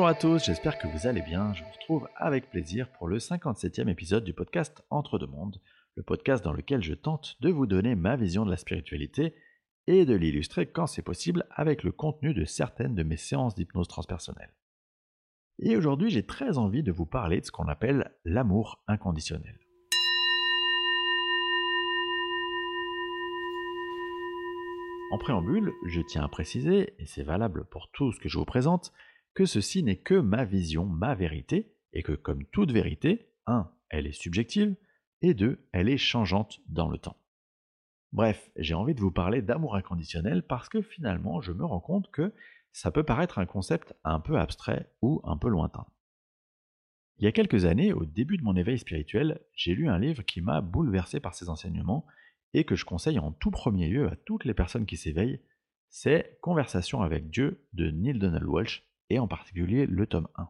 Bonjour à tous, j'espère que vous allez bien. Je vous retrouve avec plaisir pour le 57e épisode du podcast Entre deux mondes, le podcast dans lequel je tente de vous donner ma vision de la spiritualité et de l'illustrer quand c'est possible avec le contenu de certaines de mes séances d'hypnose transpersonnelle. Et aujourd'hui, j'ai très envie de vous parler de ce qu'on appelle l'amour inconditionnel. En préambule, je tiens à préciser, et c'est valable pour tout ce que je vous présente, que ceci n'est que ma vision, ma vérité, et que comme toute vérité, 1. Elle est subjective, et 2. Elle est changeante dans le temps. Bref, j'ai envie de vous parler d'amour inconditionnel parce que finalement, je me rends compte que ça peut paraître un concept un peu abstrait ou un peu lointain. Il y a quelques années, au début de mon éveil spirituel, j'ai lu un livre qui m'a bouleversé par ses enseignements et que je conseille en tout premier lieu à toutes les personnes qui s'éveillent, c'est Conversation avec Dieu de Neil Donald Walsh, et en particulier le tome 1.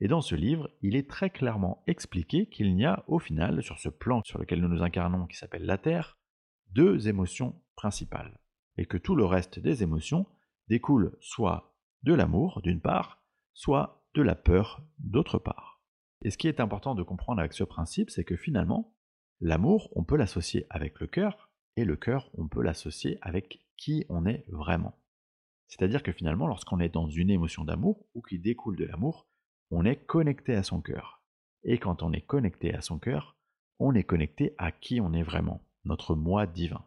Et dans ce livre, il est très clairement expliqué qu'il n'y a au final, sur ce plan sur lequel nous nous incarnons qui s'appelle la Terre, deux émotions principales, et que tout le reste des émotions découle soit de l'amour d'une part, soit de la peur d'autre part. Et ce qui est important de comprendre avec ce principe, c'est que finalement, L'amour, on peut l'associer avec le cœur, et le cœur, on peut l'associer avec qui on est vraiment. C'est-à-dire que finalement, lorsqu'on est dans une émotion d'amour, ou qui découle de l'amour, on est connecté à son cœur. Et quand on est connecté à son cœur, on est connecté à qui on est vraiment, notre moi divin.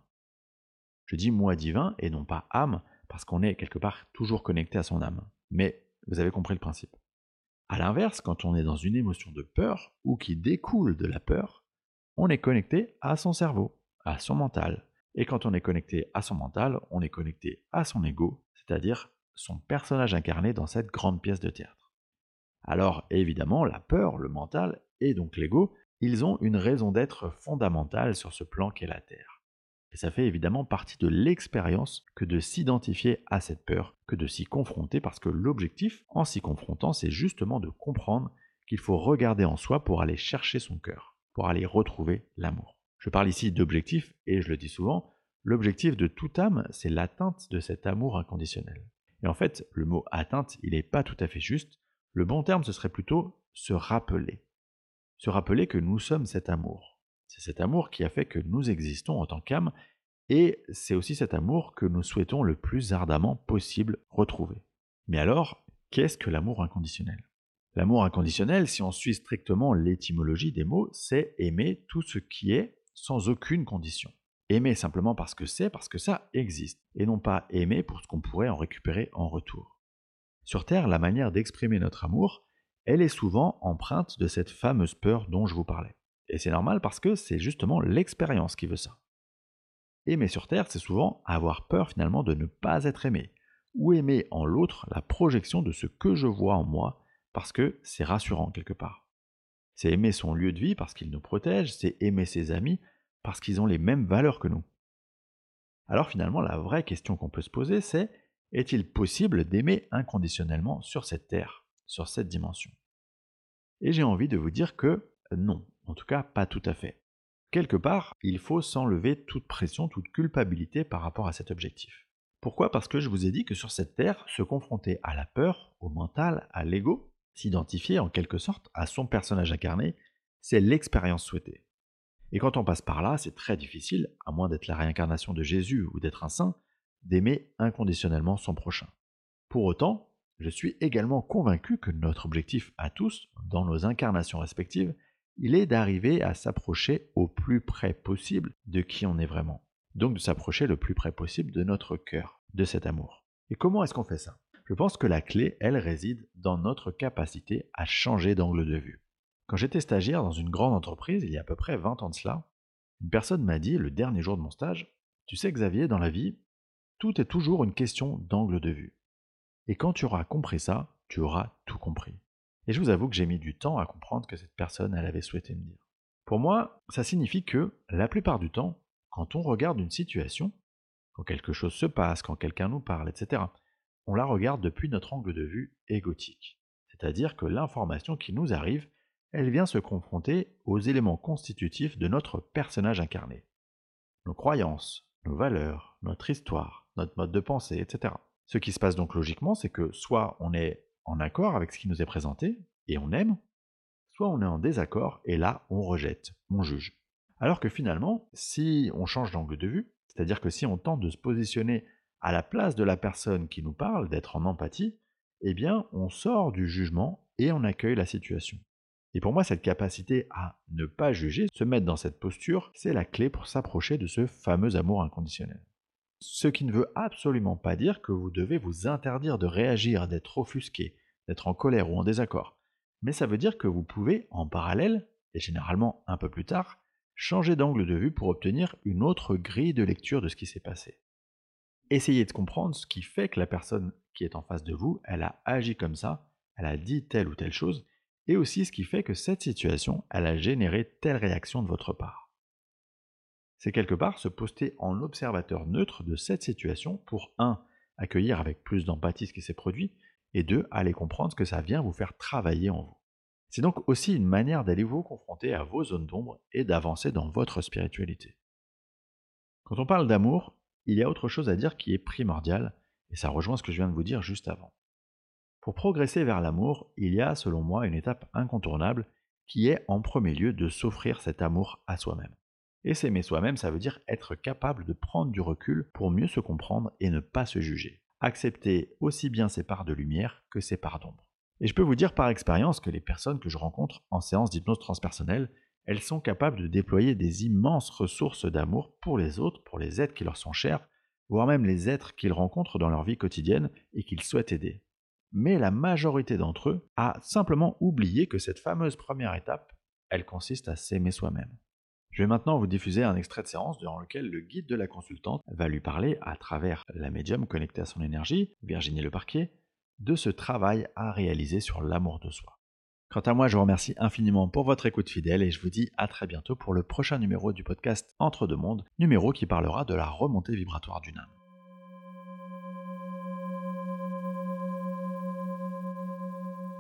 Je dis moi divin et non pas âme, parce qu'on est quelque part toujours connecté à son âme. Mais vous avez compris le principe. A l'inverse, quand on est dans une émotion de peur, ou qui découle de la peur, on est connecté à son cerveau, à son mental. Et quand on est connecté à son mental, on est connecté à son ego, c'est-à-dire son personnage incarné dans cette grande pièce de théâtre. Alors évidemment, la peur, le mental et donc l'ego, ils ont une raison d'être fondamentale sur ce plan qu'est la Terre. Et ça fait évidemment partie de l'expérience que de s'identifier à cette peur, que de s'y confronter, parce que l'objectif, en s'y confrontant, c'est justement de comprendre qu'il faut regarder en soi pour aller chercher son cœur pour aller retrouver l'amour. Je parle ici d'objectif, et je le dis souvent, l'objectif de toute âme, c'est l'atteinte de cet amour inconditionnel. Et en fait, le mot atteinte, il n'est pas tout à fait juste. Le bon terme, ce serait plutôt se rappeler. Se rappeler que nous sommes cet amour. C'est cet amour qui a fait que nous existons en tant qu'âme, et c'est aussi cet amour que nous souhaitons le plus ardemment possible retrouver. Mais alors, qu'est-ce que l'amour inconditionnel? L'amour inconditionnel, si on suit strictement l'étymologie des mots, c'est aimer tout ce qui est sans aucune condition. Aimer simplement parce que c'est, parce que ça existe, et non pas aimer pour ce qu'on pourrait en récupérer en retour. Sur Terre, la manière d'exprimer notre amour, elle est souvent empreinte de cette fameuse peur dont je vous parlais. Et c'est normal parce que c'est justement l'expérience qui veut ça. Aimer sur Terre, c'est souvent avoir peur finalement de ne pas être aimé, ou aimer en l'autre la projection de ce que je vois en moi parce que c'est rassurant quelque part. C'est aimer son lieu de vie parce qu'il nous protège, c'est aimer ses amis parce qu'ils ont les mêmes valeurs que nous. Alors finalement, la vraie question qu'on peut se poser, c'est est-il possible d'aimer inconditionnellement sur cette terre, sur cette dimension? Et j'ai envie de vous dire que non, en tout cas pas tout à fait. Quelque part, il faut s'enlever toute pression, toute culpabilité par rapport à cet objectif. Pourquoi? Parce que je vous ai dit que sur cette terre, se confronter à la peur, au mental, à l'ego, S'identifier en quelque sorte à son personnage incarné, c'est l'expérience souhaitée. Et quand on passe par là, c'est très difficile, à moins d'être la réincarnation de Jésus ou d'être un saint, d'aimer inconditionnellement son prochain. Pour autant, je suis également convaincu que notre objectif à tous, dans nos incarnations respectives, il est d'arriver à s'approcher au plus près possible de qui on est vraiment. Donc de s'approcher le plus près possible de notre cœur, de cet amour. Et comment est-ce qu'on fait ça? Je pense que la clé, elle, réside dans notre capacité à changer d'angle de vue. Quand j'étais stagiaire dans une grande entreprise, il y a à peu près 20 ans de cela, une personne m'a dit, le dernier jour de mon stage, Tu sais Xavier, dans la vie, tout est toujours une question d'angle de vue. Et quand tu auras compris ça, tu auras tout compris. Et je vous avoue que j'ai mis du temps à comprendre que cette personne, elle avait souhaité me dire. Pour moi, ça signifie que, la plupart du temps, quand on regarde une situation, quand quelque chose se passe, quand quelqu'un nous parle, etc., on la regarde depuis notre angle de vue égotique. C'est-à-dire que l'information qui nous arrive, elle vient se confronter aux éléments constitutifs de notre personnage incarné. Nos croyances, nos valeurs, notre histoire, notre mode de pensée, etc. Ce qui se passe donc logiquement, c'est que soit on est en accord avec ce qui nous est présenté, et on aime, soit on est en désaccord, et là, on rejette, on juge. Alors que finalement, si on change d'angle de vue, c'est-à-dire que si on tente de se positionner à la place de la personne qui nous parle, d'être en empathie, eh bien, on sort du jugement et on accueille la situation. Et pour moi, cette capacité à ne pas juger, se mettre dans cette posture, c'est la clé pour s'approcher de ce fameux amour inconditionnel. Ce qui ne veut absolument pas dire que vous devez vous interdire de réagir, d'être offusqué, d'être en colère ou en désaccord. Mais ça veut dire que vous pouvez, en parallèle, et généralement un peu plus tard, changer d'angle de vue pour obtenir une autre grille de lecture de ce qui s'est passé. Essayez de comprendre ce qui fait que la personne qui est en face de vous, elle a agi comme ça, elle a dit telle ou telle chose, et aussi ce qui fait que cette situation, elle a généré telle réaction de votre part. C'est quelque part se poster en observateur neutre de cette situation pour 1. accueillir avec plus d'empathie ce qui s'est produit, et 2. aller comprendre ce que ça vient vous faire travailler en vous. C'est donc aussi une manière d'aller vous confronter à vos zones d'ombre et d'avancer dans votre spiritualité. Quand on parle d'amour, il y a autre chose à dire qui est primordial, et ça rejoint ce que je viens de vous dire juste avant. Pour progresser vers l'amour, il y a selon moi une étape incontournable qui est en premier lieu de s'offrir cet amour à soi-même. Et s'aimer soi-même, ça veut dire être capable de prendre du recul pour mieux se comprendre et ne pas se juger. Accepter aussi bien ses parts de lumière que ses parts d'ombre. Et je peux vous dire par expérience que les personnes que je rencontre en séance d'hypnose transpersonnelle, elles sont capables de déployer des immenses ressources d'amour pour les autres, pour les êtres qui leur sont chers, voire même les êtres qu'ils rencontrent dans leur vie quotidienne et qu'ils souhaitent aider. Mais la majorité d'entre eux a simplement oublié que cette fameuse première étape, elle consiste à s'aimer soi-même. Je vais maintenant vous diffuser un extrait de séance durant lequel le guide de la consultante va lui parler à travers la médium connectée à son énergie, Virginie Leparquier, de ce travail à réaliser sur l'amour de soi. Quant à moi, je vous remercie infiniment pour votre écoute fidèle et je vous dis à très bientôt pour le prochain numéro du podcast Entre deux mondes, numéro qui parlera de la remontée vibratoire d'une âme.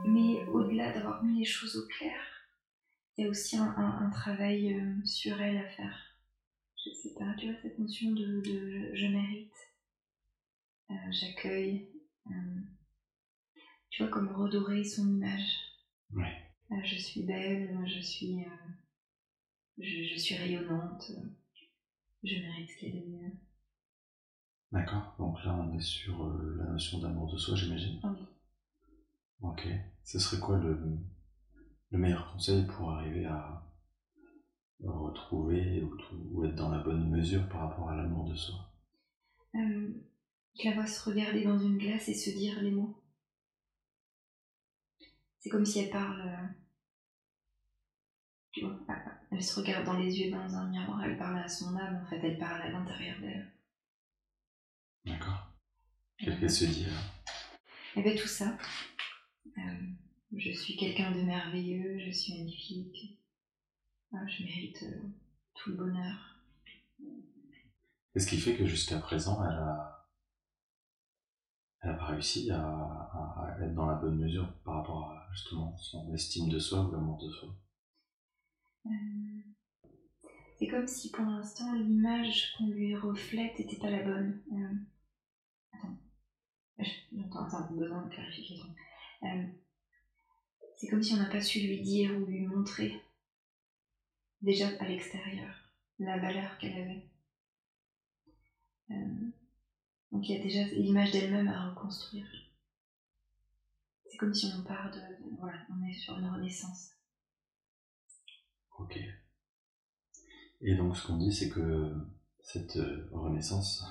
Mais au-delà d'avoir mis les choses au clair, il y a aussi un, travail euh, sur elle à faire. Je sais pas, tu vois, cette notion de, je mérite, euh, j'accueille. Euh, tu vois, comme redorer son image. Ouais. Euh, je suis belle, je suis, je, suis rayonnante, je mérite ce qu'il y a de mieux. D'accord, donc là on est sur la notion d'amour de soi, j'imagine. Oui. Ok, ce serait quoi le, le meilleur conseil pour arriver à retrouver ou, être dans la bonne mesure par rapport à l'amour de soi? Euh, Je la vois se regarder dans une glace et se dire les mots. C'est comme si elle parle. Euh, tu vois, elle se regarde dans les yeux dans un miroir, elle parle à son âme, en fait, elle parle à l'intérieur d'elle. D'accord. Qu'est-ce qu'elle se dit là Eh bien, tout ça. Euh, je suis quelqu'un de merveilleux, je suis magnifique. Ah, je mérite euh, tout le bonheur. Qu'est-ce qui fait que jusqu'à présent, elle a elle n'a pas réussi à, être dans la bonne mesure par rapport à justement son estime de soi ou l'amour de soi? Euh, c'est comme si pour l'instant l'image qu'on lui reflète n'était pas la bonne. Euh, attends, j'entends attends, besoin de clarification. Euh, c'est comme si on n'a pas su lui dire ou lui montrer déjà à l'extérieur la valeur qu'elle avait. Donc il y a déjà l'image d'elle-même à reconstruire. C'est comme si on part de, Voilà, on est sur une renaissance. Ok. Et donc ce qu'on dit, c'est que cette euh, renaissance,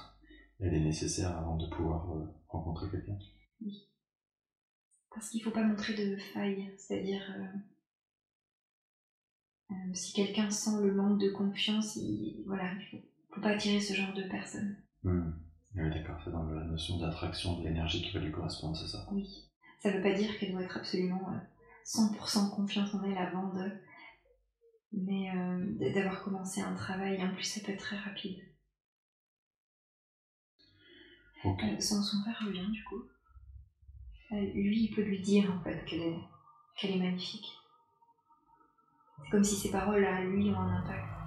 elle est nécessaire avant de pouvoir euh, rencontrer quelqu'un? Oui. Parce qu'il ne faut pas montrer de faille, c'est-à-dire euh, si quelqu'un sent le manque de confiance, il voilà, ne faut, pas attirer ce genre de personne. Hmm. Oui, d'accord, c'est dans la notion d'attraction de l'énergie qui va lui correspondre, c'est ça Oui. Ça ne veut pas dire qu'elle doit être absolument 100% euh, confiance en elle avant de. Mais euh, d'avoir commencé un travail, en plus, ça peut être très rapide. Ok. Euh, son, son père revient, du coup. Lui, il peut lui dire, en fait, qu'elle est, qu'elle est magnifique. C'est comme si ses paroles, à lui, ont un impact.